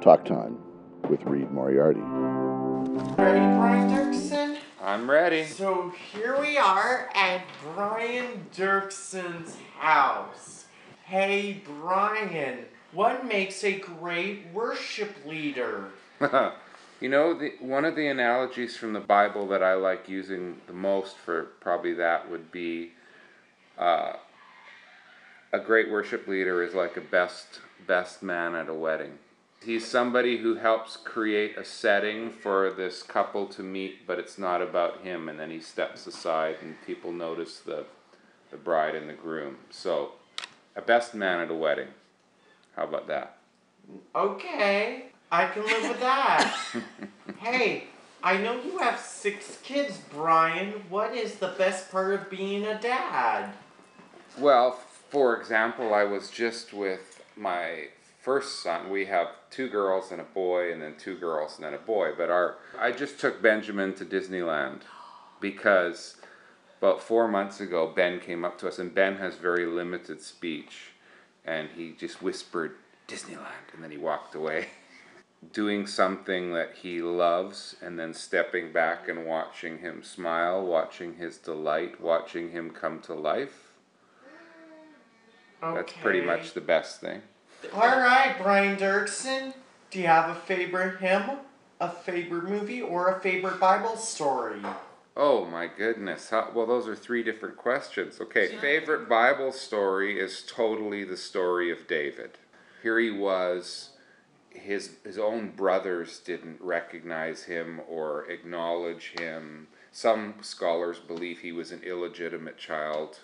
Talk Time with Reed Moriarty. Ready, Brian Doerksen? I'm ready. So here we are at Brian Doerksen's house. Hey, Brian, what makes a great worship leader? you know, the, one of the analogies from the Bible that I like using the most for probably that would be uh, a great worship leader is like a best best man at a wedding. He's somebody who helps create a setting for this couple to meet, but it's not about him, and then he steps aside and people notice the the bride and the groom. So, a best man at a wedding. How about that? Okay, I can live with that. hey, I know you have six kids, Brian. What is the best part of being a dad? Well, for example, I was just with my first son. We have two girls and a boy, and then two girls and then a boy. But our I just took Benjamin to Disneyland because about four months ago Ben came up to us, and Ben has very limited speech, and he just whispered Disneyland, and then he walked away. Doing something that he loves, and then stepping back and watching him smile, watching his delight, watching him come to life Okay. that's pretty much the best thing. All right, Brian Doerksen. Do you have a favorite hymn, a favorite movie, or a favorite Bible story? Oh my goodness. How, well, those are three different questions. Okay, favorite Bible story is totally the story of David. Here he was, his, his own brothers didn't recognize him or acknowledge him. Some scholars believe he was an illegitimate child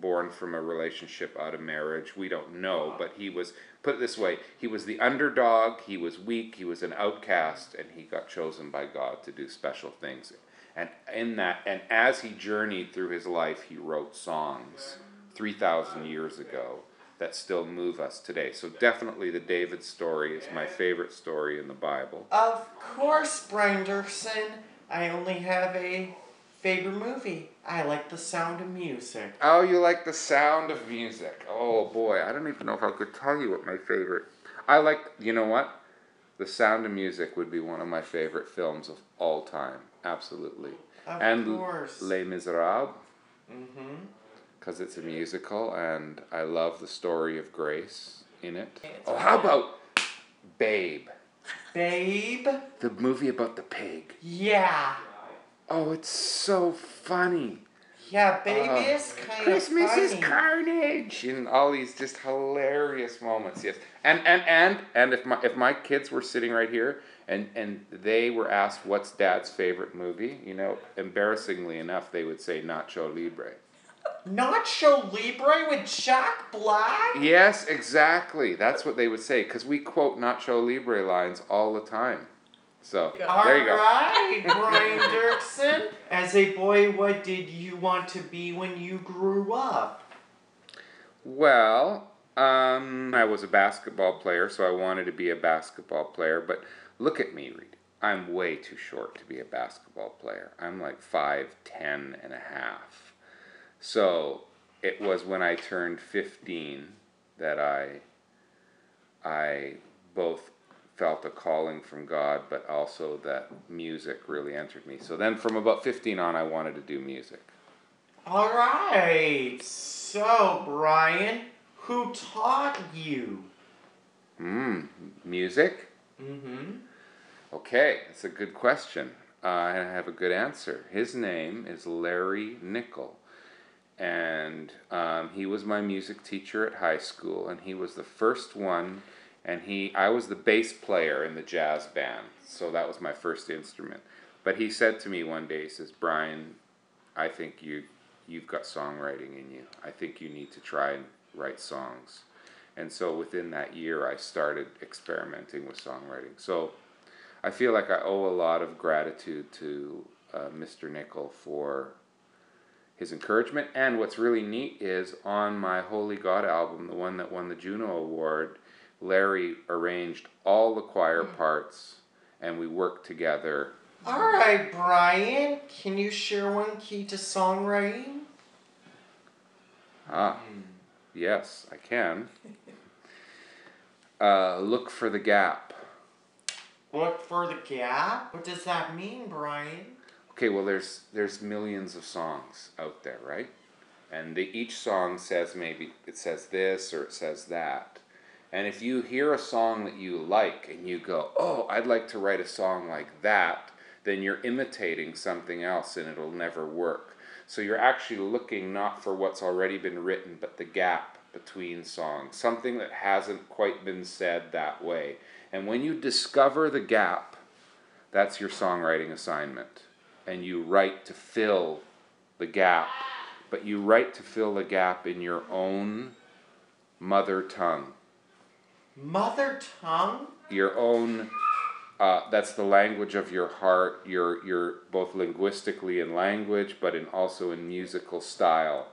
born from a relationship out of marriage. We don't know, but he was, put it this way, he was the underdog, he was weak, he was an outcast, and he got chosen by God to do special things. And in that, and as he journeyed through his life, he wrote songs 3,000 years ago that still move us today. So definitely the David story is my favorite story in the Bible. Of course, Brian Doerksen. I only have a favorite movie. I like the sound of music. Oh, you like the sound of music. Oh boy, I don't even know if I could tell you what my favorite. I like, you know what? The Sound of Music would be one of my favorite films of all time. Absolutely. Of and course. Les Miserables, Mm-hmm. because it's a musical, and I love the story of grace in it. Oh, how about Babe, Babe? the movie about the pig? Yeah. Oh, it's so funny. Yeah, Babe Uh, is kind Christmas is carnage, and all these just hilarious moments. Yes, and and and and if my if my kids were sitting right here and and they were asked what's Dad's favorite movie, you know, embarrassingly enough, they would say Nacho Libre. Nacho Libre with Jack Black? Yes, exactly. That's what they would say because we quote Nacho Libre lines all the time. So there you go. Brian Doerksen. As a boy, what did you want to be when you grew up? Well, um, I was a basketball player, so I wanted to be a basketball player. But look at me, Reed. I'm way too short to be a basketball player. I'm like five, ten and a half. So it was when I turned 15 that I, I both felt a calling from God, but also that music really entered me. So then from about 15 on, I wanted to do music. Alright, so Brian, who taught you? Hmm, music? Mm-hmm. Okay, that's a good question. Uh, I have a good answer. His name is Larry Nickel. And um, he was my music teacher at high school, and he was the first one. And he, I was the bass player in the jazz band, so that was my first instrument. But he said to me one day, he says, "Brian, I think you, you've got songwriting in you. I think you need to try and write songs." And so within that year, I started experimenting with songwriting. So I feel like I owe a lot of gratitude to uh, Mr. Nickel for his encouragement. And what's really neat is on my Holy God album, the one that won the Juno Award, Larry arranged all the choir parts and we worked together. Alright, Brian, can you share one key to songwriting? Ah, yes, I can. Uh, look for the gap. Look for the gap? What does that mean, Brian? Okay, well, there's there's millions of songs out there, right? And the, each song says maybe it says this or it says that. And if you hear a song that you like and you go, "Oh, I'd like to write a song like that," then you're imitating something else and it'll never work. So you're actually looking not for what's already been written, but the gap between songs, something that hasn't quite been said that way. And when you discover the gap, that's your songwriting assignment. And you write to fill the gap, but you write to fill the gap in your own mother tongue. Mother tongue? Your own uh, that's the language of your heart. You're, you're both linguistically in language, but in also in musical style.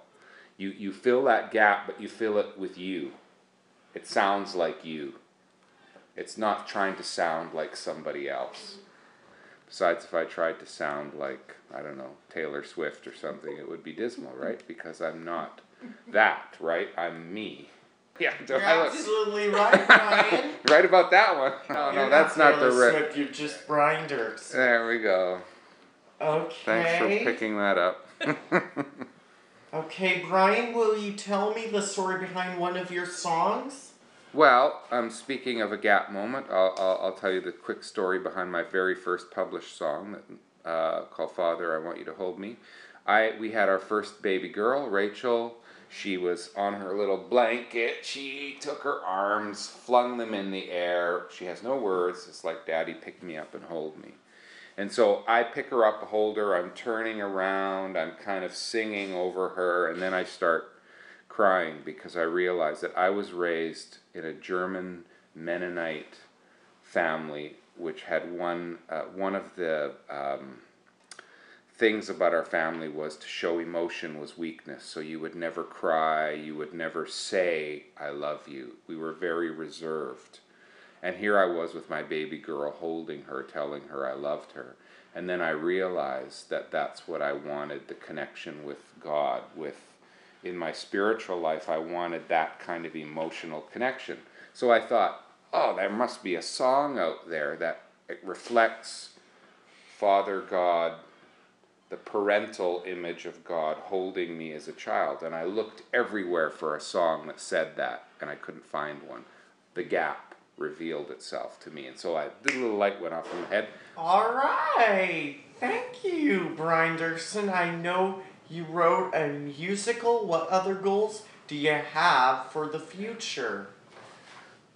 You, you fill that gap, but you fill it with you. It sounds like you. It's not trying to sound like somebody else. Besides, if I tried to sound like, I don't know, Taylor Swift or something, it would be dismal, right? Because I'm not that, right? I'm me. Yeah, You're absolutely right, Brian. right about that one. No, You're no, that's not, the Taylor right. Swift, You're just Brian Dirks. There we go. Okay. Thanks for picking that up. Okay, Brian, will you tell me the story behind one of your songs? well, um, speaking of a gap moment, I'll, I'll, I'll tell you the quick story behind my very first published song that, uh, called Father, I Want You to Hold Me. I, we had our first baby girl, Rachel. She was on her little blanket. She took her arms, flung them in the air. She has no words. It's like, Daddy, pick me up and hold me. And so I pick her up, hold her, I'm turning around, I'm kind of singing over her, and then I start crying because I realize that I was raised in a German Mennonite family, which had one, uh, one of the um, things about our family was to show emotion was weakness. So you would never cry, you would never say, I love you. We were very reserved. And here I was with my baby girl holding her, telling her I loved her. And then I realized that that's what I wanted the connection with God, with in my spiritual life, I wanted that kind of emotional connection. So I thought, oh, there must be a song out there that reflects Father God, the parental image of God holding me as a child. And I looked everywhere for a song that said that, and I couldn't find one. The Gap revealed itself to me. And so I, the little light went off in my head. All right. Thank you, Brian Doerksen. I know you wrote a musical. What other goals do you have for the future?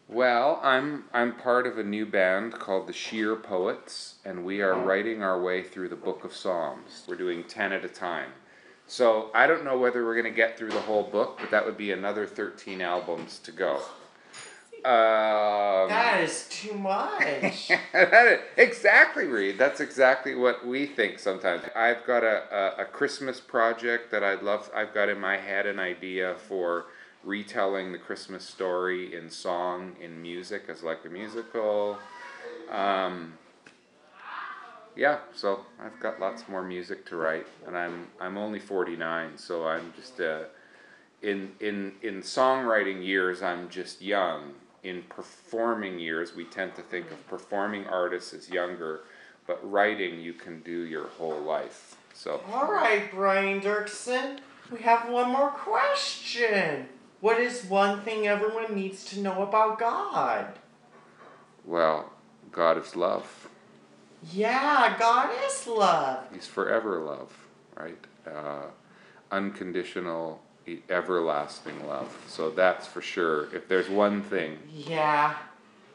Well, I'm I'm part of a new band called the Shiyr Poets, and we are writing our way through the Book of Psalms. We're doing ten at a time. So I don't know whether we're going to get through the whole book, but that would be another thirteen albums to go. Um, That is too much. exactly, Reed. That's exactly what we think sometimes. I've got a, a, a Christmas project that I'd love. I've got in my head an idea for retelling the Christmas story in song, in music, as like a musical. Um, yeah, so I've got lots more music to write, and I'm I'm only forty nine, so I'm just uh, in in in songwriting years I'm just young. In performing years, we tend to think of performing artists as younger, but writing you can do your whole life. So All right, Brian Doerksen. We have one more question. What is one thing everyone needs to know about God? well, God is love. Yeah, God is love. He's forever love, right? Uh, unconditional, everlasting love. So that's for sure. If there's one thing, Yeah.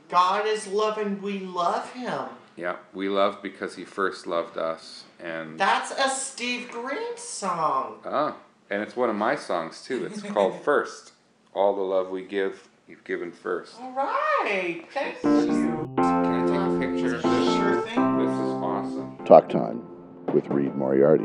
God is love and we love him. yeah, we love because He first loved us, and That's a Steve Green song. ah, and it's one of my songs too. It's called First. All the love we give, you've given first. All right. Thank you. Can I take a picture of this? Sure thing. This is awesome. Talk Time with Reed Moriarty.